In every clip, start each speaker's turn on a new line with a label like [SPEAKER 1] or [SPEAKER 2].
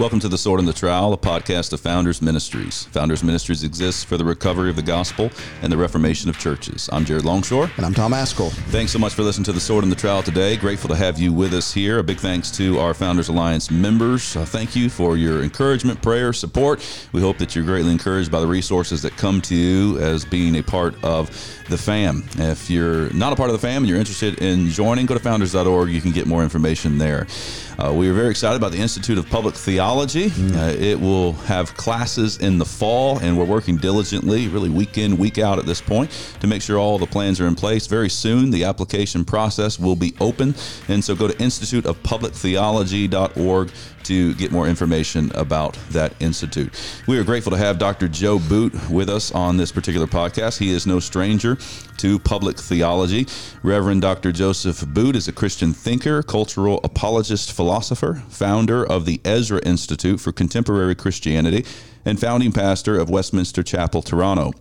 [SPEAKER 1] Welcome to The Sword and the Trowel, a podcast of Founders Ministries. Founders Ministries exists for the recovery of the gospel and the reformation of churches. I'm Jared Longshore.
[SPEAKER 2] And I'm Tom Ascol.
[SPEAKER 1] Thanks so much for listening to The Sword and the Trowel today. Grateful to have you with us here. A big thanks to our Founders Alliance members. Uh, thank you for your encouragement, prayer, support. We hope that you're greatly encouraged by the resources that come to you as being a part of the fam. If you're not a part of the fam and you're interested in joining, go to founders.org. You can get more information there. Uh, we are very excited about the Institute of Public Theology. Uh, it will have classes in the fall, and we're working diligently, really week in, week out at this point, to make sure all the plans are in place. Very soon, the application process will be open. And so go to instituteofpublictheology.org to get more information about that institute. We are grateful to have Dr. Joe Boot with us on this particular podcast. He is no stranger to public theology. Reverend Dr. Joseph Boot is a Christian thinker, cultural apologist, philosopher, founder of the Ezra Institute for Contemporary Christianity, and founding pastor of Westminster Chapel, Toronto.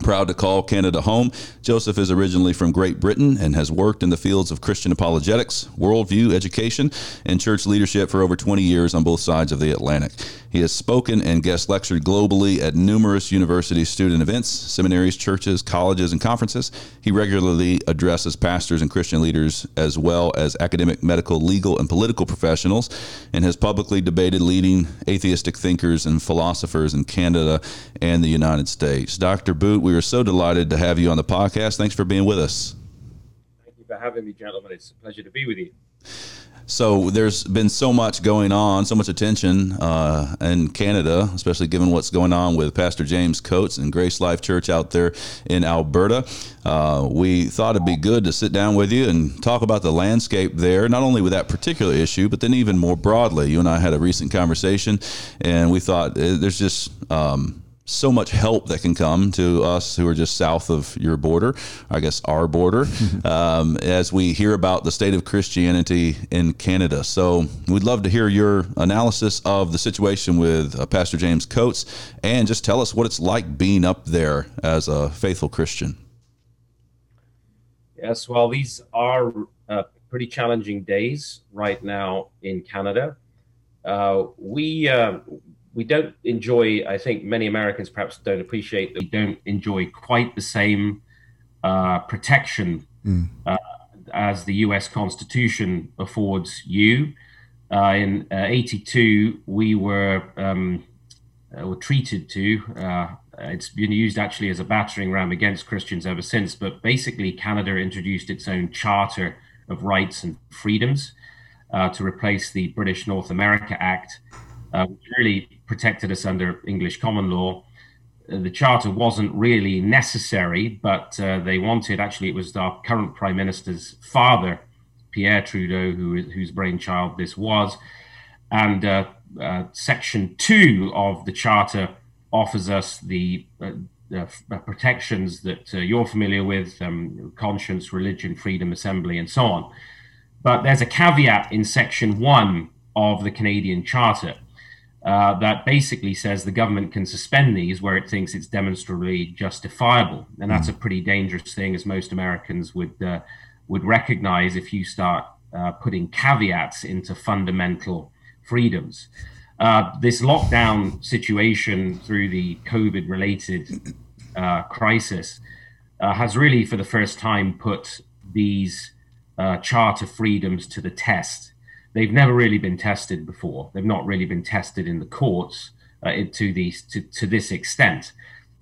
[SPEAKER 1] Proud to call Canada home, Joseph is originally from Great Britain and has worked in the fields of Christian apologetics, worldview education, and church leadership for over 20 years on both sides of the Atlantic. He has spoken and guest lectured globally at numerous university student events, seminaries, churches, colleges, and conferences. He regularly addresses pastors and Christian leaders, as well as academic, medical, legal, and political professionals, and has publicly debated leading atheistic thinkers and philosophers in Canada and the United States. Dr. Boot, we are so delighted to have you on the podcast. Thanks for being with us.
[SPEAKER 3] Thank you for having me, gentlemen. It's a pleasure to be with you.
[SPEAKER 1] So there's been so much going on, so much attention uh, in Canada, especially given what's going on with Pastor James Coates and Grace Life Church out there in Alberta. Uh, we thought it'd be good to sit down with you and talk about the landscape there, not only with that particular issue, but then even more broadly. You and I had a recent conversation, and we thought eh, there's just um, so much help that can come to us who are just south of your border, I guess our border, um, as we hear about the state of Christianity in Canada. So we'd love to hear your analysis of the situation with uh, Pastor James Coates and just tell us what it's like being up there as a faithful Christian.
[SPEAKER 3] Yes, well, these are uh, pretty challenging days right now in Canada. Uh, we uh, we don't enjoy. I think many Americans perhaps don't appreciate that we don't enjoy quite the same uh, protection mm. uh, as the U.S. Constitution affords you. Uh, in '82, uh, we were um, uh, were treated to. Uh, it's been used actually as a battering ram against Christians ever since. But basically, Canada introduced its own charter of rights and freedoms to replace the British North America Act uh, which really protected us under English common law. Uh, the charter wasn't really necessary, but uh, they wanted actually, it was our current prime minister's father, Pierre Trudeau, who, whose brainchild this was. And uh, uh, section two of the charter offers us the uh, protections that you're familiar with um, conscience, religion, freedom, assembly, and so on. But there's a caveat in section one of the Canadian Charter uh, that basically says the government can suspend these where it thinks it's demonstrably justifiable, and that's a pretty dangerous thing, as most Americans would uh, would recognize if you start uh, putting caveats into fundamental freedoms. Uh, this lockdown situation through the COVID-related uh, crisis uh, has really, for the first time, put these charter freedoms to the test they've never really been tested before. They've not really been tested in the courts uh, to to, to this extent.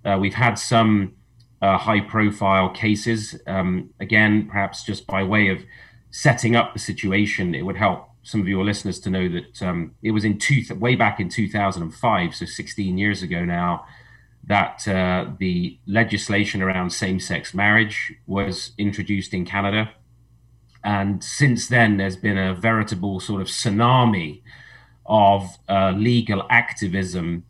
[SPEAKER 3] Uh, we've had some uh, high-profile cases. Um, again, perhaps just by way of setting up the situation, it would help some of your listeners to know that um, it was in two way back in 2005, so 16 years ago now, that uh, the legislation around same-sex marriage was introduced in Canada and since then, there's been a veritable sort of tsunami of uh, legal activism,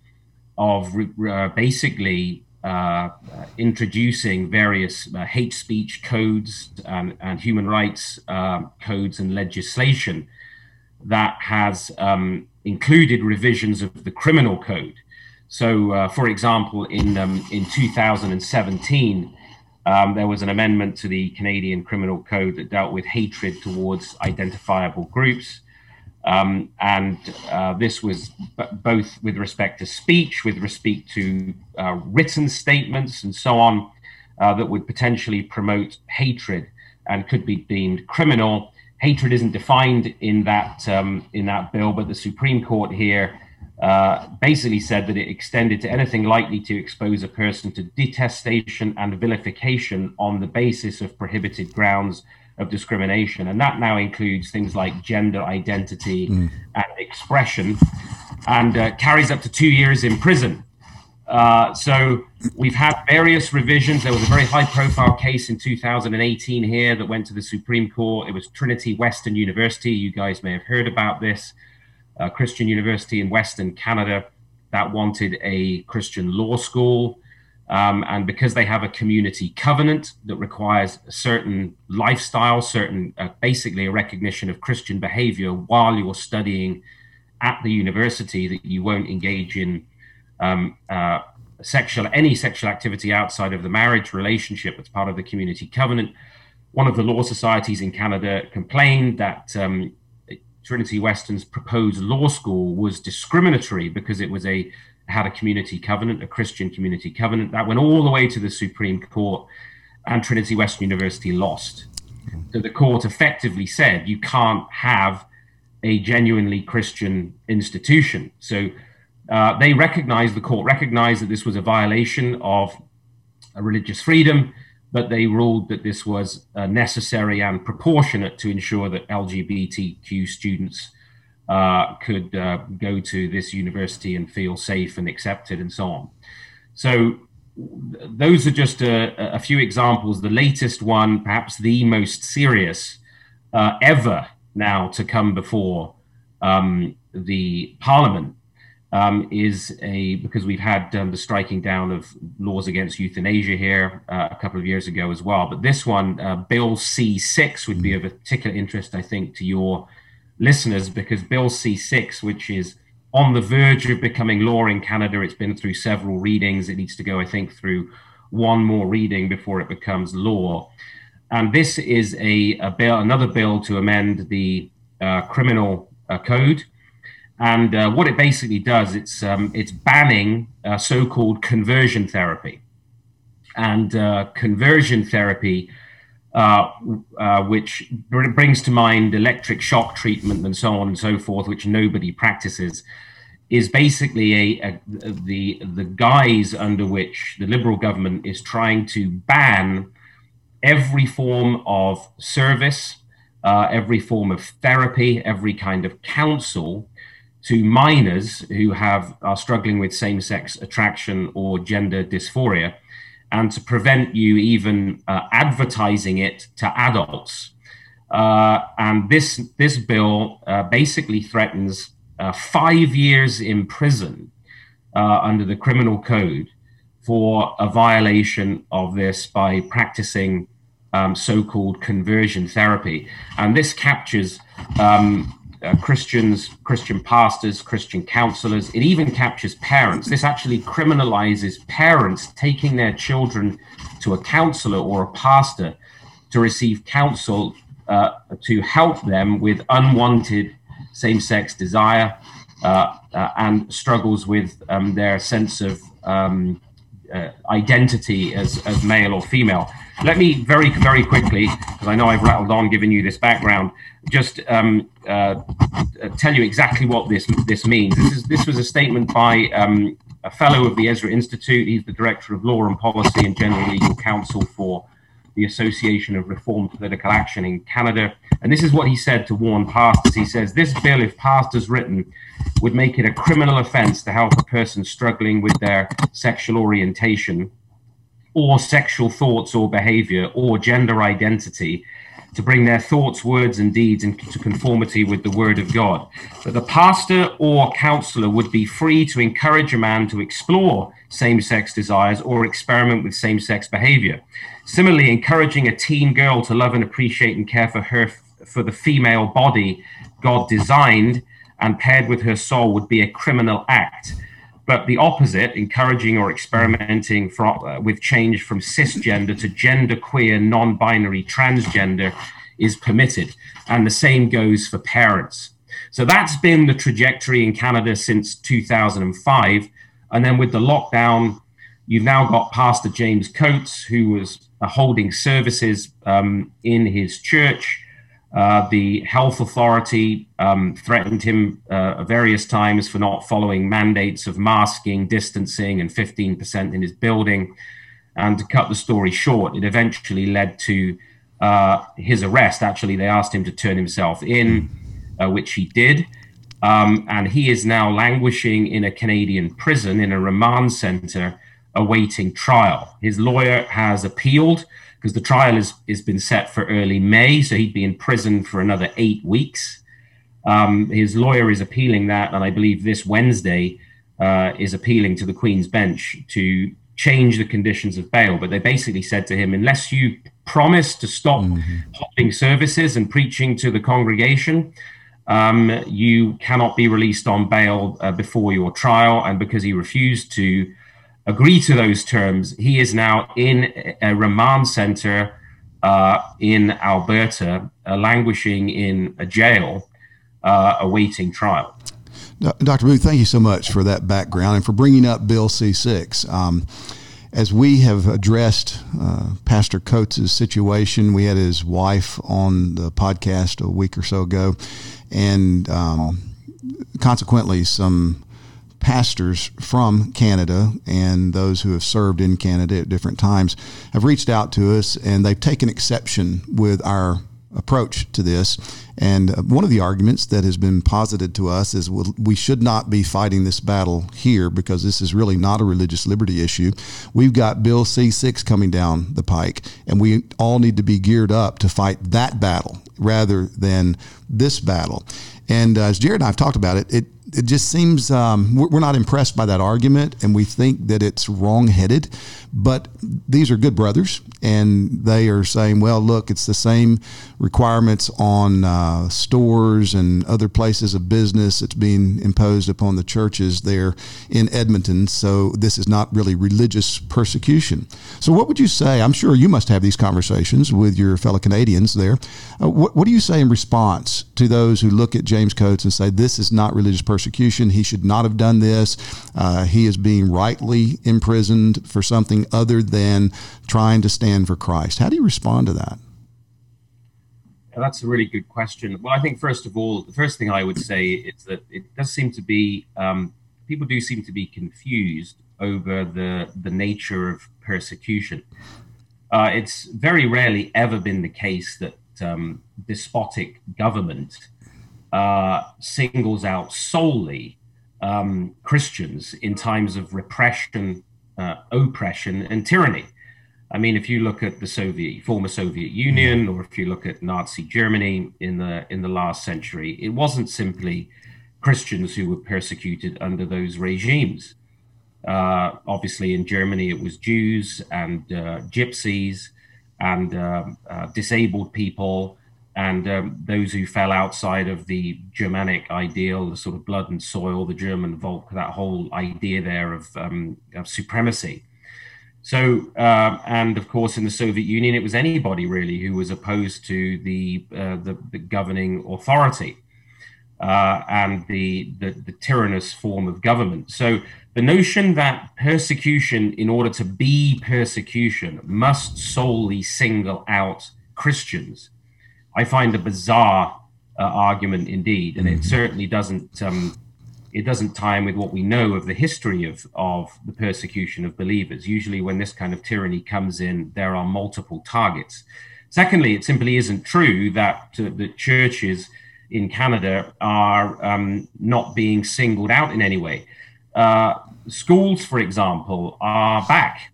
[SPEAKER 3] of uh, basically uh, introducing various uh, hate speech codes and, and human rights um, codes and legislation that has um, included revisions of the criminal code. So, uh, for example, in um, in 2017 um, there was an amendment to the Canadian Criminal Code that dealt with hatred towards identifiable groups. Um, and uh, this was b- both with respect to speech, with respect to uh, written statements, and so on, uh, that would potentially promote hatred and could be deemed criminal. Hatred isn't defined in that um, in that bill, but the Supreme Court here uh, basically said that it extended to anything likely to expose a person to detestation and vilification on the basis of prohibited grounds of discrimination. And that now includes things like gender identity mm. and expression and uh, carries up to two years in prison. Uh, so we've had various revisions. There was a very high profile case in 2018 here that went to the Supreme Court. It was Trinity Western University. You guys may have heard about this. Uh, Christian University in Western Canada that wanted a Christian law school. Um, and because they have a community covenant that requires a certain lifestyle, certain uh, basically a recognition of Christian behavior while you're studying at the university, that you won't engage in um, uh, sexual any sexual activity outside of the marriage relationship that's part of the community covenant. One of the law societies in Canada complained that um, Trinity Western's proposed law school was discriminatory because it was a had a community covenant, a Christian community covenant. That went all the way to the Supreme Court, and Trinity Western University lost. So the court effectively said you can't have a genuinely Christian institution. So uh, they recognized, the court recognized that this was a violation of a religious freedom, but they ruled that this was uh, necessary and proportionate to ensure that LGBTQ students uh, could uh, go to this university and feel safe and accepted and so on. So those are just a, a few examples. The latest one, perhaps the most serious uh, ever now to come before um, the parliament um, is a because we've had um, the striking down of laws against euthanasia here uh, a couple of years ago as well. But this one, uh, Bill C6, would be of particular interest, I think, to your listeners because Bill C6, which is on the verge of becoming law in Canada, it's been through several readings. It needs to go, I think, through one more reading before it becomes law. And this is a, a bill, another bill to amend the uh, criminal uh, code. And uh, what it basically does, it's um, it's banning uh, so-called conversion therapy, and uh, conversion therapy uh, uh, which br- brings to mind electric shock treatment and so on and so forth, which nobody practices, is basically a, a, a, the the guise under which the Liberal government is trying to ban every form of service, uh, every form of therapy, every kind of counsel to minors who have are struggling with same-sex attraction or gender dysphoria and to prevent you even uh, advertising it to adults. Uh, and this this bill uh, basically threatens uh, five years in prison uh, under the criminal code for a violation of this by practicing um, so-called conversion therapy, and this captures um, uh, Christians, Christian pastors, Christian counselors. It even captures parents. This actually criminalizes parents taking their children to a counselor or a pastor to receive counsel uh, to help them with unwanted same sex desire uh, uh, and struggles with um, their sense of um, uh, identity as, as male or female. Let me very, very quickly, because I know I've rattled on giving you this background, just um, uh, tell you exactly what this this means. This is this was a statement by um, a fellow of the Ezra Institute. He's the director of law and policy and general legal counsel for the Association of Reformed Political Action in Canada. And this is what he said to warn pastors. He says, This bill, if passed as written, would make it a criminal offense to help a person struggling with their sexual orientation or sexual thoughts or behavior or gender identity to bring their thoughts, words, and deeds into conformity with the word of God. That the pastor or counselor would be free to encourage a man to explore same sex desires or experiment with same sex behavior. Similarly, encouraging a teen girl to love and appreciate and care for her for the female body God designed and paired with her soul would be a criminal act but the opposite, encouraging or experimenting from, uh, with change from cisgender to genderqueer, non binary, transgender, is permitted. And the same goes for parents. So that's been the trajectory in Canada since 2005. And then with the lockdown, you've now got Pastor James Coates, who was uh, holding services um, in his church. Uh, the health authority um, threatened him uh, various times for not following mandates of masking, distancing, and 15% in his building. And to cut the story short, it eventually led to uh, his arrest. Actually, they asked him to turn himself in, uh, which he did. Um, and he is now languishing in a Canadian prison in a remand center awaiting trial. His lawyer has appealed because the trial has, has been set for early May, so he'd be in prison for another eight weeks. Um, his lawyer is appealing that, and I believe this Wednesday uh, is appealing to the Queen's Bench to change the conditions of bail. But they basically said to him, unless you promise to stop mm-hmm. holding services and preaching to the congregation, um, you cannot be released on bail uh, before your trial. And because he refused to agree to those terms, he is now in a remand center uh, in Alberta, uh, languishing in a jail, uh, awaiting trial.
[SPEAKER 2] Dr. Boot, thank you so much for that background and for bringing up Bill C 6. Um, as we have addressed uh, Pastor Coates' situation, we had his wife on the podcast a week or so ago, and um, consequently, some pastors from Canada and those who have served in Canada at different times have reached out to us and they've taken exception with our approach to this. And uh, one of the arguments that has been posited to us is we should not be fighting this battle here because this is really not a religious liberty issue. We've got Bill C 6 coming down the pike, and we all need to be geared up to fight that battle rather than this battle. And uh, as Jared and I have talked about it, it it just seems um, we're not impressed by that argument, and we think that it's wrongheaded. But these are good brothers, and they are saying, well, look, it's the same requirements on uh, stores and other places of business that's being imposed upon the churches there in Edmonton. So this is not really religious persecution. So, what would you say? I'm sure you must have these conversations with your fellow Canadians there. Uh, what, what do you say in response to those who look at James Coates and say, this is not religious persecution? He should not have done this. Uh, he is being rightly imprisoned for something other than trying to stand for Christ? How do you respond to that?
[SPEAKER 3] that's a really good question. Well, I think first of all, the first thing I would say is that it does seem to be um, people do seem to be confused over the the nature of persecution. Uh, it's very rarely ever been the case that um, despotic government uh, singles out solely um, Christians in times of repression uh, oppression and tyranny. I mean, if you look at the Soviet, former Soviet Union, or if you look at Nazi Germany in the in the last century, it wasn't simply Christians who were persecuted under those regimes. Uh, obviously, in Germany, it was Jews and uh, gypsies and um, uh, disabled people and um, those who fell outside of the Germanic ideal, the sort of blood and soil, the German Volk, that whole idea there of, um, of supremacy. So, uh, and of course, in the Soviet Union, it was anybody really who was opposed to the uh, the, the, governing authority uh, and the, the the tyrannous form of government. So, the notion that persecution, in order to be persecution, must solely single out Christians I find a bizarre uh, argument indeed, and mm-hmm. it certainly doesn't um, it doesn't tie in with what we know of the history of of the persecution of believers. Usually, when this kind of tyranny comes in, there are multiple targets. Secondly, it simply isn't true that uh, the churches in Canada are um, not being singled out in any way. Uh, schools, for example, are back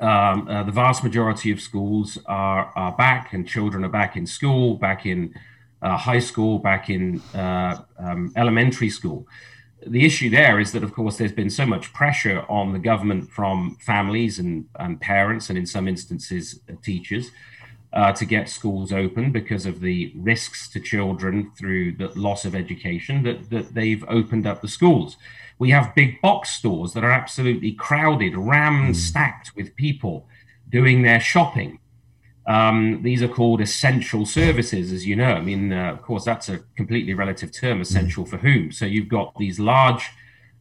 [SPEAKER 3] um, uh, the vast majority of schools are, are back and children are back in school, back in uh, high school, back in uh, um, elementary school. The issue there is that, of course, there's been so much pressure on the government from families and, and parents, and in some instances, uh, teachers, uh, to get schools open because of the risks to children through the loss of education that, that they've opened up the schools. We have big box stores that are absolutely crowded, rammed, mm. stacked with people doing their shopping. Um, these are called essential services, as you know. I mean, uh, of course, that's a completely relative term. Essential for whom? So you've got these large,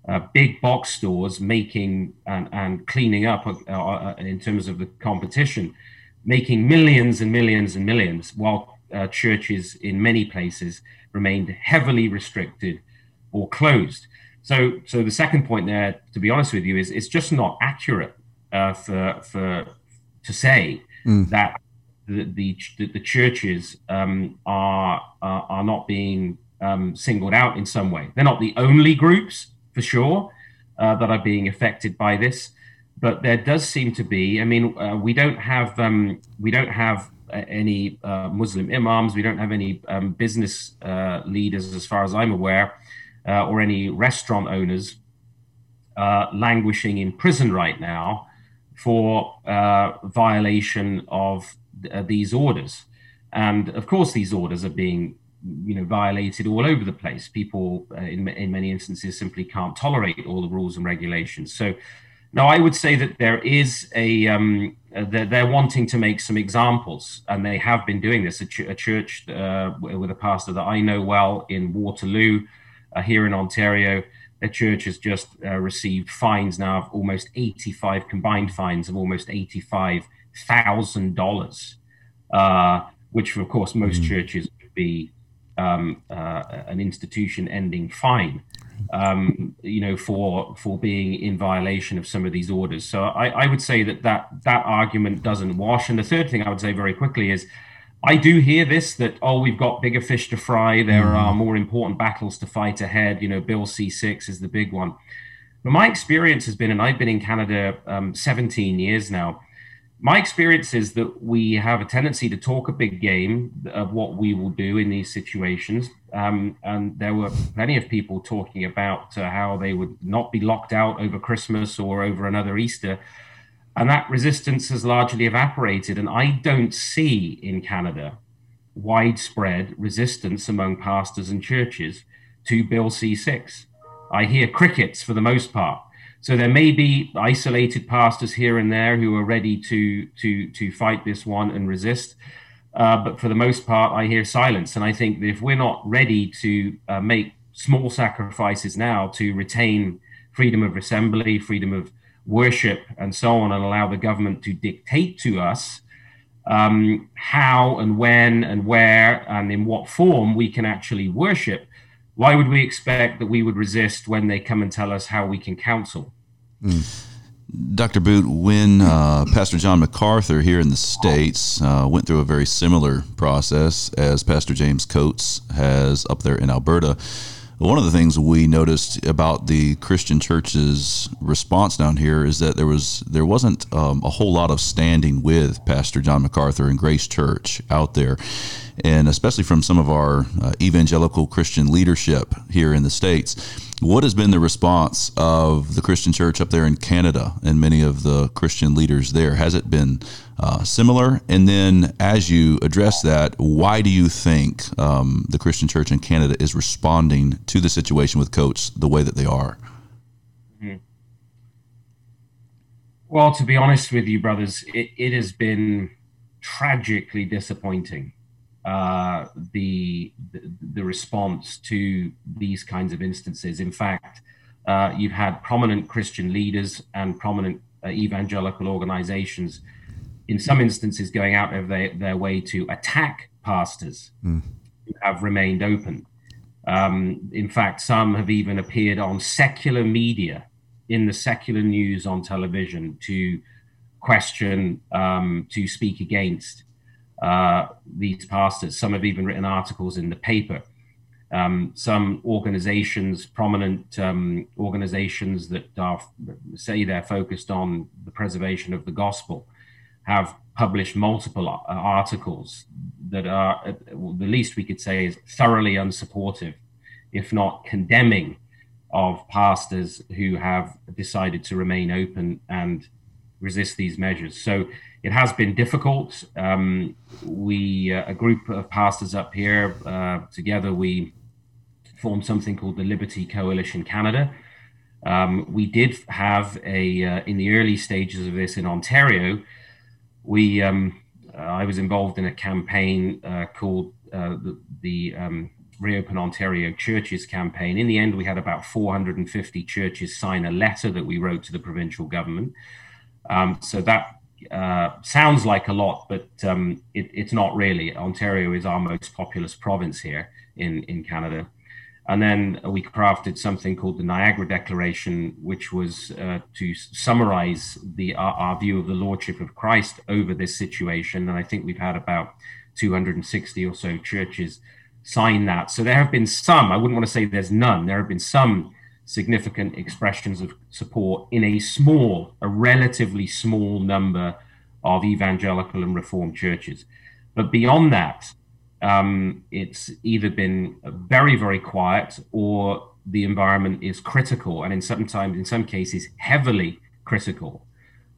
[SPEAKER 3] uh, big box stores making and, and cleaning up uh, uh in terms of the competition, making millions and millions and millions, while uh, churches in many places remained heavily restricted or closed. So, so the second point there, to be honest with you, is it's just not accurate uh, for for to say mm. that the the, the churches um, are, are, are not being um, singled out in some way. They're not the only groups for sure uh, that are being affected by this, but there does seem to be. I mean, uh, we don't have um, we don't have any uh, Muslim imams. We don't have any um, business uh, leaders, as far as I'm aware, uh, or any restaurant owners uh, languishing in prison right now for uh, violation of uh, these orders. And of course, these orders are being you know violated all over the place people in, in many instances simply can't tolerate all the rules and regulations so now, I would say that there is a um, they're, they're, wanting to make some examples, and they have been doing this. A, ch- a church uh, with a pastor that I know well in Waterloo, uh, here in Ontario, their church has just uh, received fines now of almost 85 combined fines of almost 85 thousand uh, dollars, which of course most mm. churches would be um, uh, an institution-ending fine um, you know, for for being in violation of some of these orders. So I, I would say that, that that argument doesn't wash. And the third thing I would say very quickly is, I do hear this that oh we've got bigger fish to fry. There mm. are more important battles to fight ahead. You know, Bill C six is the big one. But my experience has been, and I've been in Canada um, 17 years now my experience is that we have a tendency to talk a big game of what we will do in these situations. Um, and there were plenty of people talking about uh, how they would not be locked out over Christmas or over another Easter. And that resistance has largely evaporated. And I don't see in Canada widespread resistance among pastors and churches to Bill C 6. I hear crickets for the most part. So there may be isolated pastors here and there who are ready to to to fight this one and resist. Uh, but for the most part, I hear silence. And I think that if we're not ready to uh, make small sacrifices now to retain freedom of assembly, freedom of worship, and so on, and allow the government to dictate to us um, how and when and where and in what form we can actually worship, why would we expect that we would resist when they come and tell us how we can counsel?
[SPEAKER 1] Mm. Dr. Boot, when uh, Pastor John MacArthur here in the States uh, went through a very similar process as Pastor James Coates has up there in Alberta, one of the things we noticed about the Christian church's response down here is that there was there wasn't um, a whole lot of standing with Pastor John MacArthur and Grace Church out there, and especially from some of our uh, evangelical Christian leadership here in the states. What has been the response of the Christian church up there in Canada and many of the Christian leaders there? Has it been uh, similar? And then, as you address that, why do you think um, the Christian church in Canada is responding to the situation with Coates the way that they are? Mm-hmm.
[SPEAKER 3] Well, to be honest with you, brothers, it, it has been tragically disappointing uh, the, the, response to these kinds of instances. In fact, uh, you've had prominent Christian leaders and prominent uh, evangelical organizations, in some instances, going out of their, their way to attack pastors mm. who have remained open. Um, in fact, some have even appeared on secular media, in the secular news on television, to question, um, to speak against uh, these pastors. Some have even written articles in the paper. Um, some organizations, prominent um, organizations that are, say they're focused on the preservation of the gospel, have published multiple uh, articles that are, the least we could say, is thoroughly unsupportive, if not condemning, of pastors who have decided to remain open and resist these measures. So it has been difficult. Um, we, uh, a group of pastors up here, uh, together, we formed something called the Liberty Coalition Canada. Um, we did have a, uh, in the early stages of this in Ontario, we, um, I was involved in a campaign uh, called uh, the, the um, Reopen Ontario Churches campaign. In the end, we had about 450 churches sign a letter that we wrote to the provincial government. Um, so that uh, sounds like a lot, but um, it, it's not really. Ontario is our most populous province here in, in Canada. And then we crafted something called the Niagara Declaration, which was uh, to summarize the our, our, view of the Lordship of Christ over this situation. And I think we've had about 260 or so churches sign that. So there have been some, I wouldn't want to say there's none, there have been some significant expressions of support in a small, a relatively small number of evangelical and reformed churches. But beyond that, um, it's either been very, very quiet or the environment is critical and in sometimes in some cases heavily critical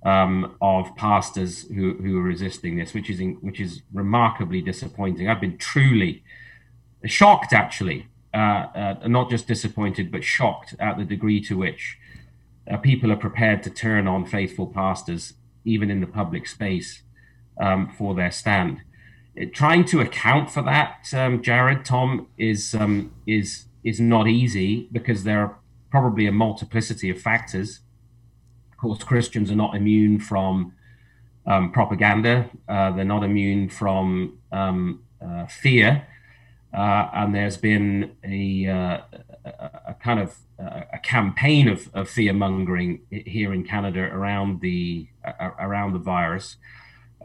[SPEAKER 3] um, of pastors who, who are resisting this, which is in, which is remarkably disappointing. I've been truly shocked actually, uh, uh, not just disappointed, but shocked at the degree to which uh, people are prepared to turn on faithful pastors, even in the public space, um, for their stand. Trying to account for that, um, Jared, Tom, is um, is is not easy because there are probably a multiplicity of factors. Of course, Christians are not immune from um, propaganda. Uh, they're not immune from um, uh, fear. Uh, and there's been a, uh, a, a kind of a campaign of, of fear mongering here in Canada around the around the virus.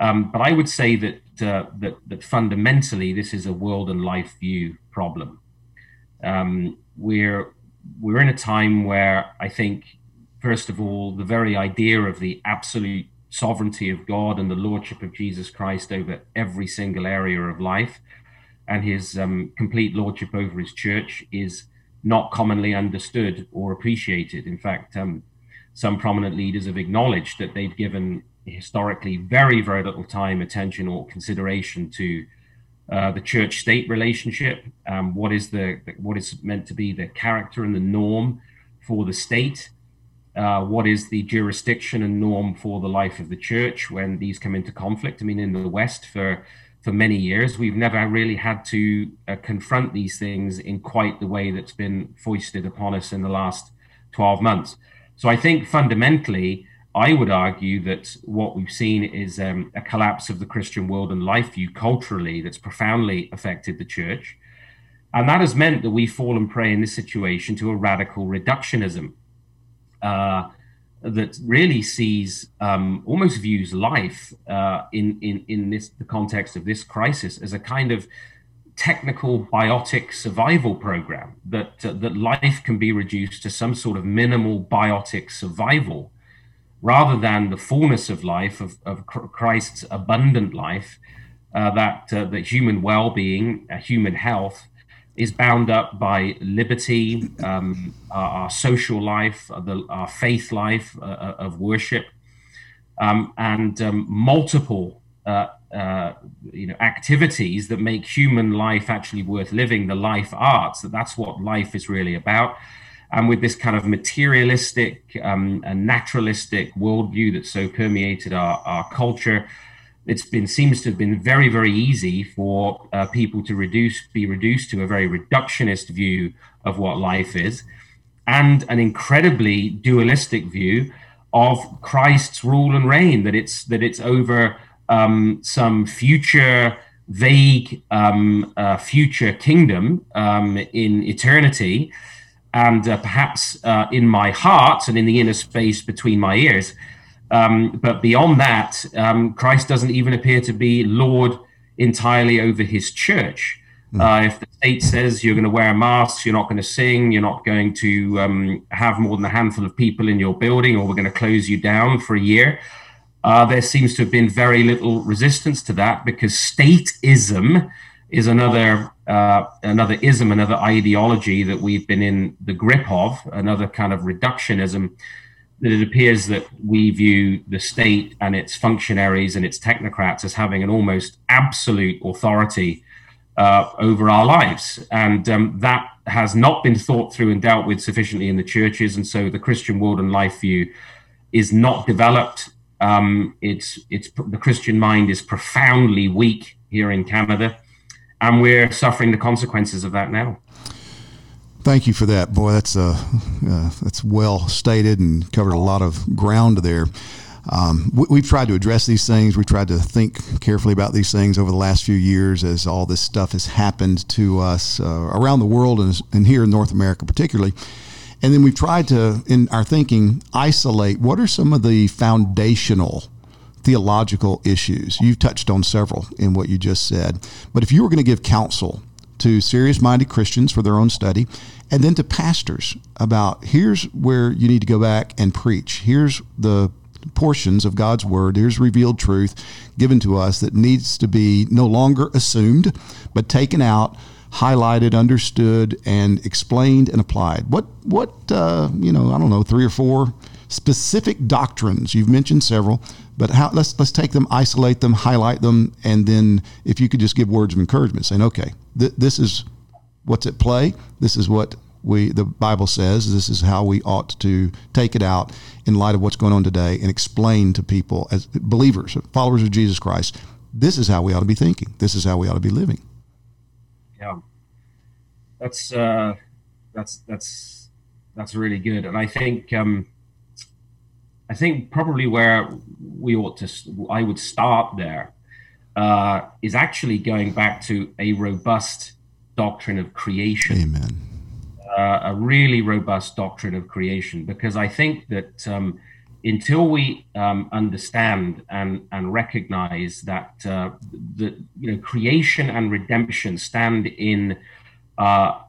[SPEAKER 3] Um, but I would say that, uh, that that fundamentally this is a world and life view problem. Um, we're we're in a time where I think, first of all, the very idea of the absolute sovereignty of God and the lordship of Jesus Christ over every single area of life and his um, complete lordship over his church is not commonly understood or appreciated. In fact, um, some prominent leaders have acknowledged that they've given historically very, very little time, attention, or consideration to uh, the church-state relationship. Um, what is the what is meant to be the character and the norm for the state? Uh, what is the jurisdiction and norm for the life of the church when these come into conflict? I mean, in the West, for for many years. We've never really had to uh, confront these things in quite the way that's been foisted upon us in the last 12 months. So I think fundamentally, I would argue that what we've seen is um, a collapse of the Christian world and life view culturally that's profoundly affected the church. And that has meant that we fall and prey in this situation to a radical reductionism. Uh, that really sees um, almost views life uh, in in in this the context of this crisis as a kind of technical biotic survival program that uh, that life can be reduced to some sort of minimal biotic survival rather than the fullness of life of, of Christ's abundant life uh, that uh, that human well-being uh, human health is bound up by liberty, um, our, our, social life, uh, the, our faith life uh, uh, of worship, um, and um, multiple uh, you know activities that make human life actually worth living. The life arts that that's what life is really about. And with this kind of materialistic um, and naturalistic worldview that's so permeated our, our culture, it's been seems to have been very very easy for uh, people to reduce be reduced to a very reductionist view of what life is and an incredibly dualistic view of Christ's rule and reign that it's that it's over um, some future vague um, uh, future kingdom um, in eternity and uh, perhaps uh, in my heart and in the inner space between my ears um, but beyond that, um, Christ doesn't even appear to be Lord entirely over his church. Mm. Uh, if the state says you're going to wear a mask, you're not going to sing, you're not going to um, have more than a handful of people in your building, or we're going to close you down for a year, uh, there seems to have been very little resistance to that because stateism is another uh, another ism, another ideology that we've been in the grip of, another kind of reductionism that it appears that we view the state and its functionaries and its technocrats as having an almost absolute authority uh, over our lives. And um, that has not been thought through and dealt with sufficiently in the churches. And so the Christian world and life view is not developed Um, it's it's the Christian mind is profoundly weak here in Canada, and we're suffering the consequences of that now.
[SPEAKER 2] Thank you for that, boy. That's uh, uh, that's well stated and covered a lot of ground there. Um, we, have tried to address these things. We've tried to think carefully about these things over the last few years as all this stuff has happened to us uh, around the world and, and here in North America, particularly. And then we've tried to, in our thinking, isolate what are some of the foundational theological issues. You've touched on several in what you just said. But if you were going to give counsel to serious minded Christians for their own study, and then to pastors about here's where you need to go back and preach, here's the portions of God's word, here's revealed truth given to us that needs to be no longer assumed, but taken out highlighted, understood, and explained and applied. What what uh, you know? I don't know, three or four specific doctrines. You've mentioned several, but how, let's let's take them, isolate them, highlight them, and then if you could just give words of encouragement, saying, okay, th- this is what's at play. This is what we the Bible says. This is how we ought to take it out in light of what's going on today, and explain to people as believers, followers of Jesus Christ. This is how we ought to be thinking. This is how we ought to be living
[SPEAKER 3] yeah, that's uh, that's that's that's really good, and I think um, I think probably where we ought to I would start there uh, is actually going back to a robust doctrine of creation.
[SPEAKER 2] Amen.
[SPEAKER 3] Uh, a really robust doctrine of creation, because I think that um, until we um, understand and, and recognize that uh, the you know creation and redemption stand in uh,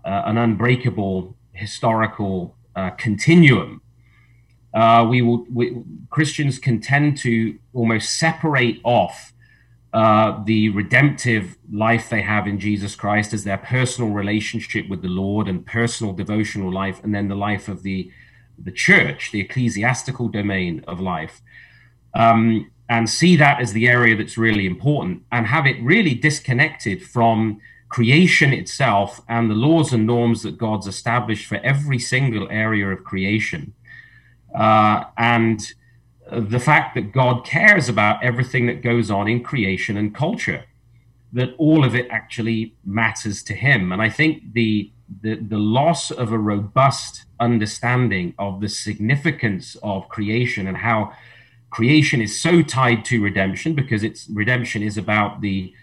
[SPEAKER 3] uh, an unbreakable historical uh, continuum, uh, we will we, Christians can tend to almost separate off uh, the redemptive life they have in Jesus Christ as their personal relationship with the Lord and personal devotional life, and then the life of the the church, the ecclesiastical domain of life, um, and see that as the area that's really important and have it really disconnected from creation itself and the laws and norms that God's established for every single area of creation. Uh, and the fact that God cares about everything that goes on in creation and culture, that all of it actually matters to Him. And I think the the, the loss of a robust understanding of the significance of creation and how creation is so tied to redemption because it's redemption is about the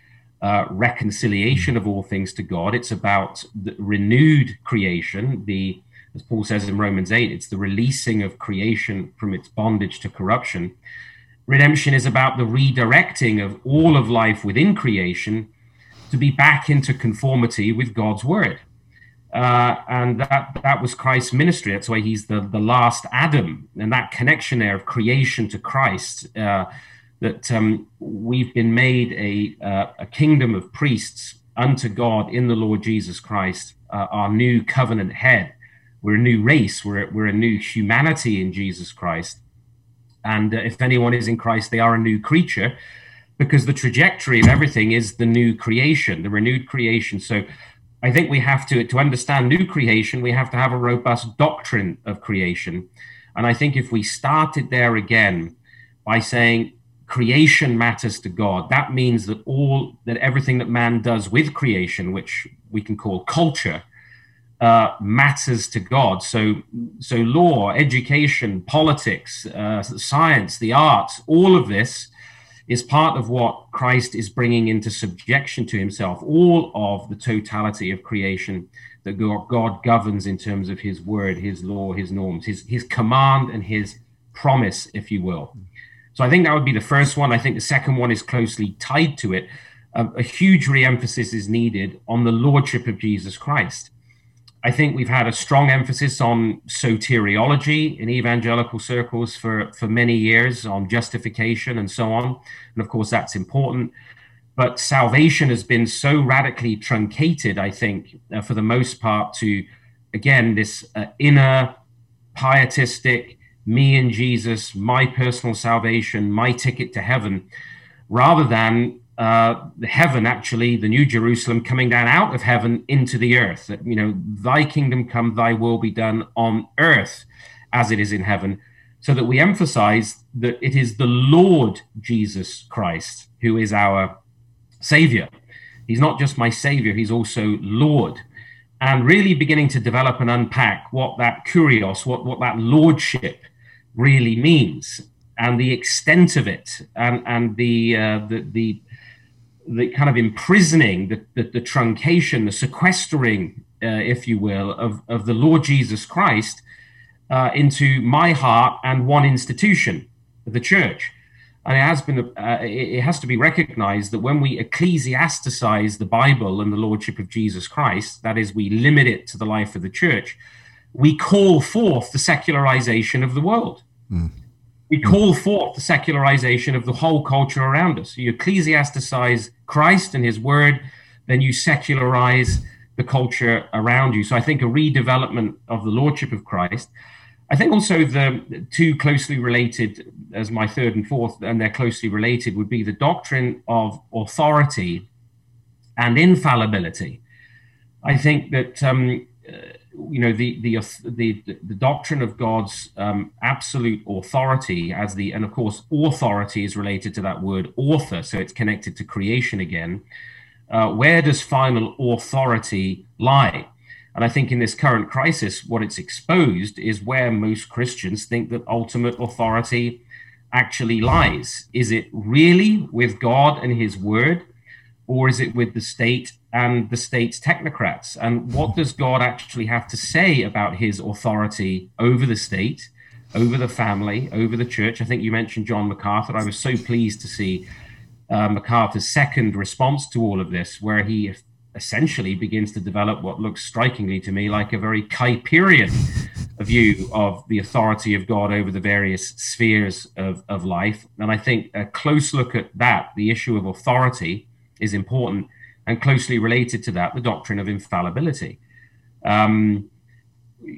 [SPEAKER 3] uh, reconciliation of all things to God. It's about the renewed creation. The as Paul says in Romans eight, it's the releasing of creation from its bondage to corruption. Redemption is about the redirecting of all of life within creation to be back into conformity with God's word. Uh, and that that was Christ's ministry. That's why he's the the last Adam, and that connection there of creation to Christ. Uh, that um, we've been made a uh, a kingdom of priests unto God in the Lord Jesus Christ, uh, our new covenant head. We're a new race. We're we're a new humanity in Jesus Christ. And uh, if anyone is in Christ, they are a new creature, because the trajectory of everything is the new creation, the renewed creation. So I think we have to to understand new creation. We have to have a robust doctrine of creation, and I think if we started there again by saying creation matters to God, that means that all that everything that man does with creation, which we can call culture, uh, matters to God. So, so law, education, politics, uh, science, the arts, all of this is part of what Christ is bringing into subjection to himself, all of the totality of creation that God governs in terms of his word, his law, his norms, his, his command, and his promise, if you will. So I think that would be the first one. I think the second one is closely tied to it. a huge re emphasis is needed on the lordship of Jesus Christ. I think we've had a strong emphasis on soteriology in evangelical circles for, for many years, on justification and so on. And of course, that's important. But salvation has been so radically truncated, I think, uh, for the most part, to again, this uh, inner pietistic, me and Jesus, my personal salvation, my ticket to heaven, rather than uh, the heaven, actually, the New Jerusalem coming down out of heaven into the earth. That, you know, thy kingdom come, thy will be done on earth as it is in heaven. so that we emphasize that it is the Lord Jesus Christ who is our Savior. He's not just my Savior, He's also Lord. And really beginning to develop and unpack what that kurios, what, what that lordship really means, and the extent of it, and, and the, uh, the, the, the kind of imprisoning, the, the, the truncation, the sequestering, uh, if you will, of, of the Lord Jesus Christ uh, into my heart and one institution, the church. And it has been, uh, it has to be recognized that when we ecclesiasticize the Bible and the Lordship of Jesus Christ, that is, we limit it to the life of the church, we call forth the secularization of the world. Mm. We call forth the secularization of the whole culture around us. You ecclesiasticize Christ and his word, then you secularize the culture around you. So I think a redevelopment of the Lordship of Christ I think also the two closely related, as my third and fourth, and they're closely related, would be the doctrine of authority and infallibility. I think that um, you know the, the the the doctrine of God's um, absolute authority as the and of course authority is related to that word author, so it's connected to creation again. Uh, where does final authority lie? And I think in this current crisis, what it's exposed is where most Christians think that ultimate authority actually lies. Is it really with God and His Word, or is it with the state and the state's technocrats? And what does God actually have to say about His authority over the state, over the family, over the church? I think you mentioned John MacArthur. I was so pleased to see uh, MacArthur's second response to all of this, where he essentially begins to develop what looks strikingly to me like a very Kuyperian view of the authority of God over the various spheres of, of life. And I think a close look at that, the issue of authority, is important, and closely related to that, the doctrine of infallibility. Um,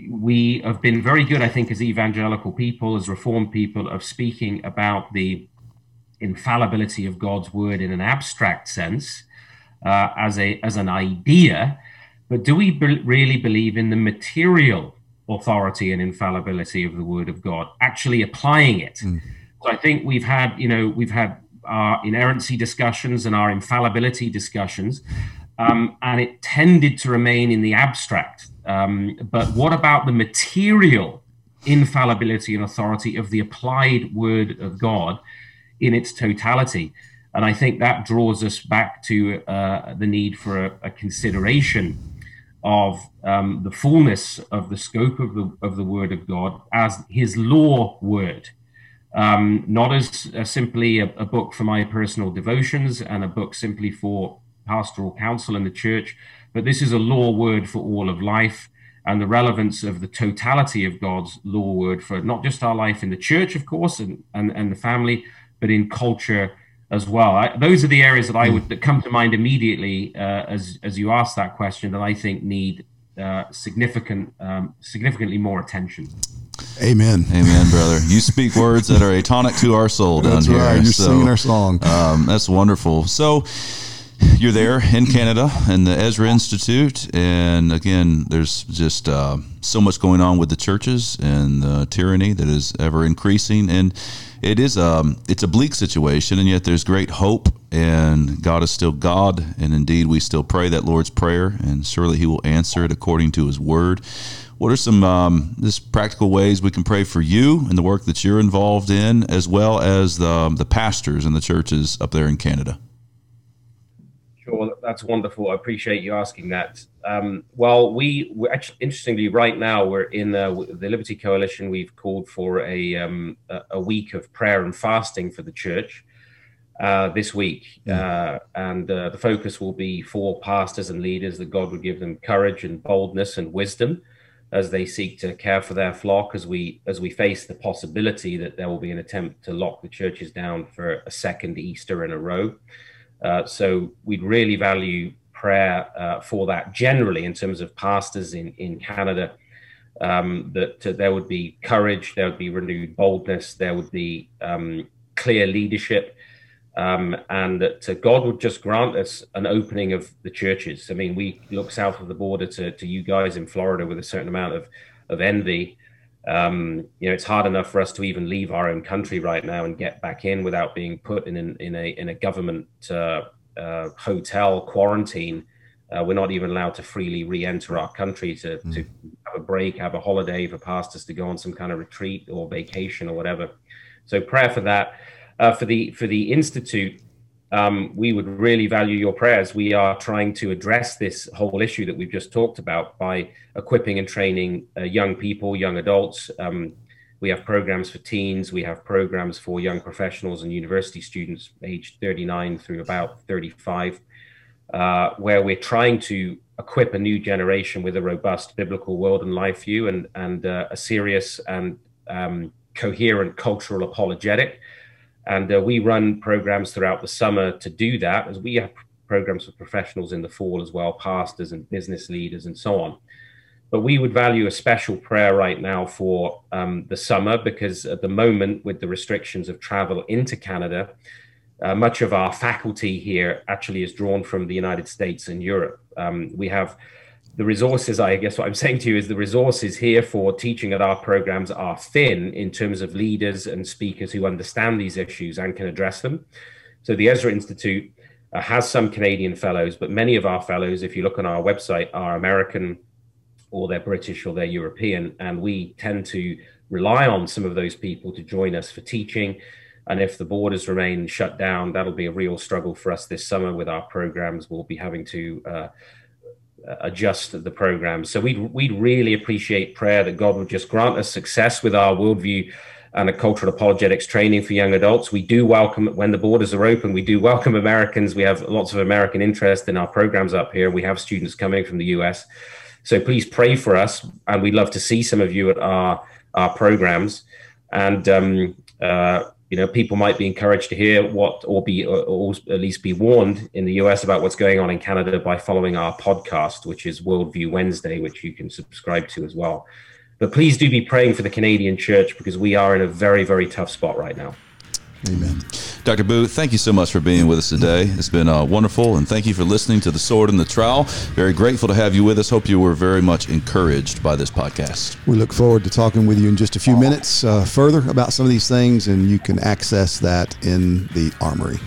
[SPEAKER 3] we have been very good, I think, as evangelical people, as reformed people, of speaking about the infallibility of God's word in an abstract sense uh, as a as an idea, but do we be- really believe in the material authority and infallibility of the Word of God, actually applying it? Mm. So I think we've had you know we've had our inerrancy discussions and our infallibility discussions, um, and it tended to remain in the abstract. Um, but what about the material infallibility and authority of the applied Word of God in its totality? And I think that draws us back to uh, the need for a, a consideration of um, the fullness of the scope of the of the Word of God as His law word, um, not as uh, simply a, a, book for my personal devotions and a book simply for pastoral counsel in the church, but this is a law word for all of life and the relevance of the totality of God's law word for not just our life in the church, of course, and and, and the family, but in culture as well. I, those are the areas that I would that come to mind immediately uh, as as you ask that question that I think need uh, significant um, significantly more attention.
[SPEAKER 2] Amen.
[SPEAKER 1] Amen, brother. You speak words that are a tonic to our soul down
[SPEAKER 2] that's
[SPEAKER 1] here.
[SPEAKER 2] Right. You're so, singing our song.
[SPEAKER 1] Um, that's wonderful. So you're there in Canada in the Ezra Institute, and again, there's just uh, so much going on with the churches and the tyranny that is ever increasing, and it is um it's a bleak situation, and yet there's great hope, and God is still God, and indeed we still pray that Lord's prayer, and surely He will answer it according to His word. What are some um, just practical ways we can pray for you and the work that you're involved in, as well as the the pastors and the churches up there in Canada?
[SPEAKER 3] Sure, that's wonderful. I appreciate you asking that. Um, well, we we're actually interestingly right now we're in uh, the Liberty Coalition. We've called for a um, a week of prayer and fasting for the church uh, this week, uh, and uh, the focus will be for pastors and leaders that God would give them courage and boldness and wisdom as they seek to care for their flock. As we as we face the possibility that there will be an attempt to lock the churches down for a second Easter in a row. Uh, so we'd really value prayer uh, for that generally in terms of pastors in, in Canada. Um, that uh, there would be courage, there would be renewed boldness, there would be um, clear leadership, um, and that God would just grant us an opening of the churches. I mean, we look south of the border to, to you guys in Florida with a certain amount of, of envy Um, you know, it's hard enough for us to even leave our own country right now and get back in without being put in an, in a in a government uh, uh, hotel quarantine. Uh, we're not even allowed to freely re-enter our country to, mm. to have a break, have a holiday for pastors to go on some kind of retreat or vacation or whatever. So prayer for that. Uh, for the for the institute, um, we would really value your prayers. We are trying to address this whole issue that we've just talked about by equipping and training uh, young people, young adults. Um, we have programs for teens. We have programs for young professionals and university students aged 39 through about 35, uh, where we're trying to equip a new generation with a robust biblical world and life view and, and uh, a serious and um, coherent cultural apologetic and uh, we run programs throughout the summer to do that, as we have programs for professionals in the fall as well, pastors and business leaders and so on. But we would value a special prayer right now for um, the summer because at the moment, with the restrictions of travel into Canada, uh, much of our faculty here actually is drawn from the United States and Europe. Um, we have the resources, I guess what I'm saying to you is the resources here for teaching at our programs are thin in terms of leaders and speakers who understand these issues and can address them. So the Ezra Institute uh, has some Canadian fellows, but many of our fellows, if you look on our website, are American or they're British or they're European. And we tend to rely on some of those people to join us for teaching. And if the borders remain shut down, that'll be a real struggle for us this summer with our programs. We'll be having to uh, adjust the program. So we'd, we'd really appreciate prayer that God would just grant us success with our worldview and a cultural apologetics training for young adults. We do welcome, when the borders are open, we do welcome Americans. We have lots of American interest in our programs up here. We have students coming from the US. So please pray for us. And we'd love to see some of you at our, our programs. And um, uh, you know, people might be encouraged to hear what, or be, or, or, at least be warned in the US about what's going on in Canada by following our podcast, which is Worldview Wednesday, which you can subscribe to as well. But please do be praying for the Canadian church because we are in a very, very tough spot right now.
[SPEAKER 1] Amen. Dr. Boot, thank you so much for being with us today. It's been uh, wonderful, and thank you for listening to The Sword and the Trowel. Very grateful to have you with us. Hope you were very much encouraged by this podcast.
[SPEAKER 2] We look forward to talking with you in just a few minutes uh, further about some of these things, and you can access that in the Armory.